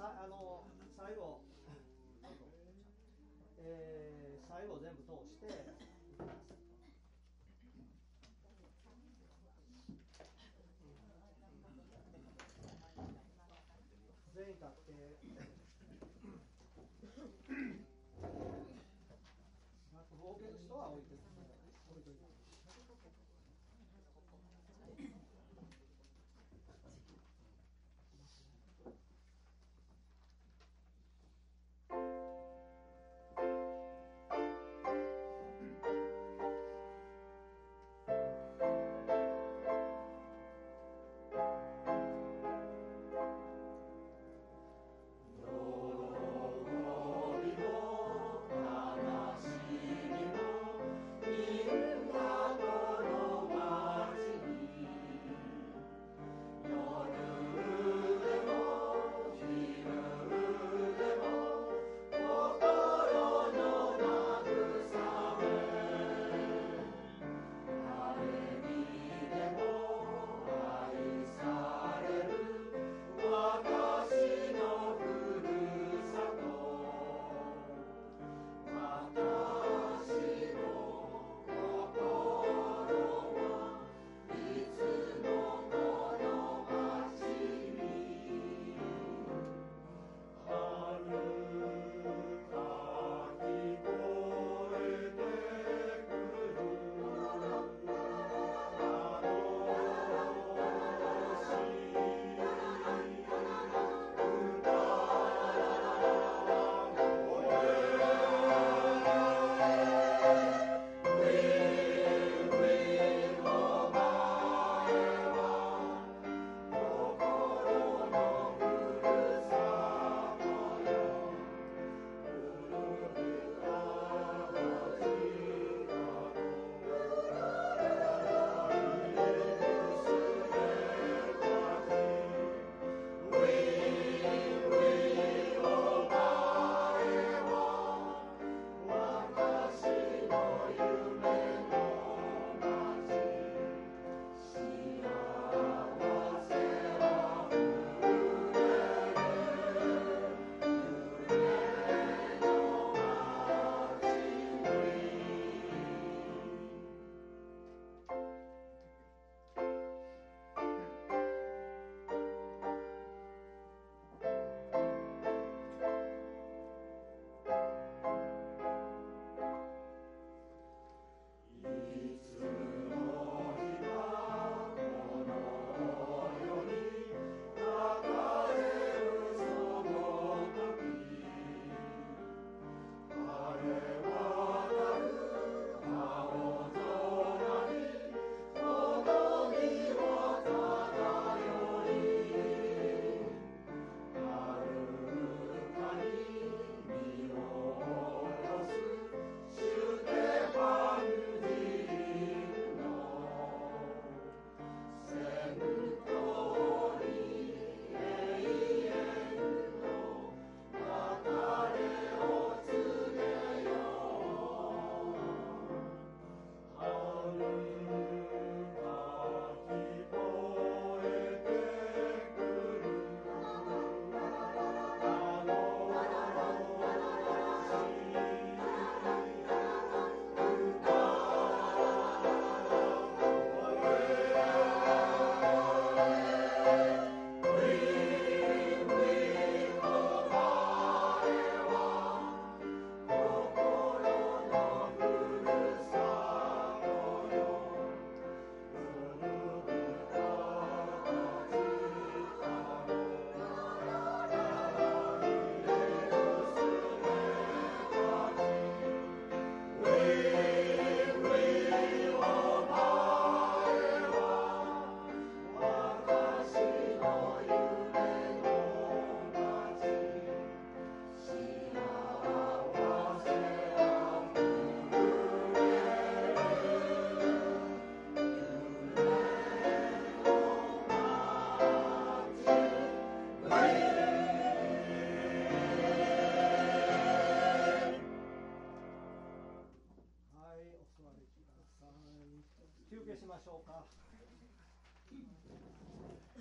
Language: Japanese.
さあの最後、えー、最後全部通して。全員立ってましょうか。